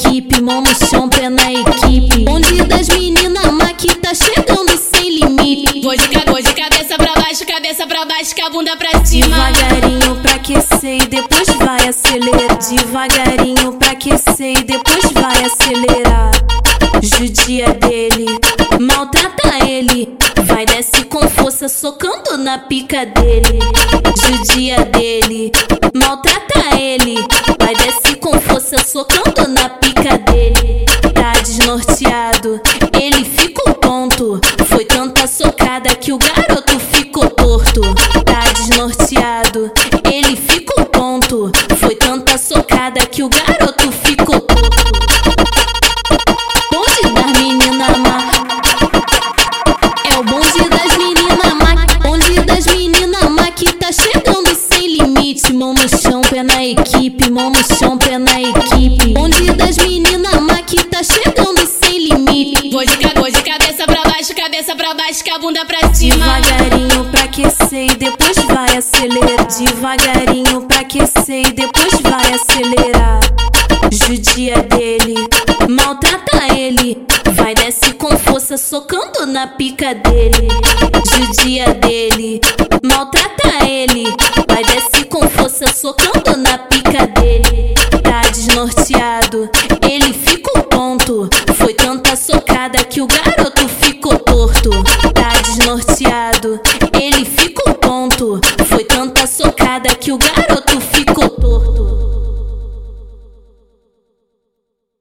equipe, mão no chão, pé na equipe. Onde das meninas, que tá chegando sem limite. Vou de, vou de cabeça pra baixo, cabeça pra baixo, com a bunda pra cima. Devagarinho pra aquecer e depois vai acelerar. Devagarinho pra aquecer e depois vai acelerar. Judia dele, maltrata ele. Vai desce com força, socando na pica dele. Judia dele, maltrata ele. Vai desce com força, socando desnorteado, ele ficou tonto. Foi tanta socada que o garoto ficou torto. Tá desnorteado, ele ficou tonto. Foi tanta socada que o garoto ficou torto. Bonde das meninas má. É o bonde das meninas má. Bonde das meninas má que tá chegando sem limite. Mão no chão, pé na equipe. Mão no chão, pra baixo, com a bunda pra cima. Devagarinho pra aquecer e depois vai acelerar. Devagarinho pra aquecer e depois vai acelerar. Judia dele, maltrata ele. Vai desce com força, socando na pica dele. Judia dele, maltrata ele. Vai desce com força, socando na pica dele. Tá desnorteado, ele ficou desnorteado,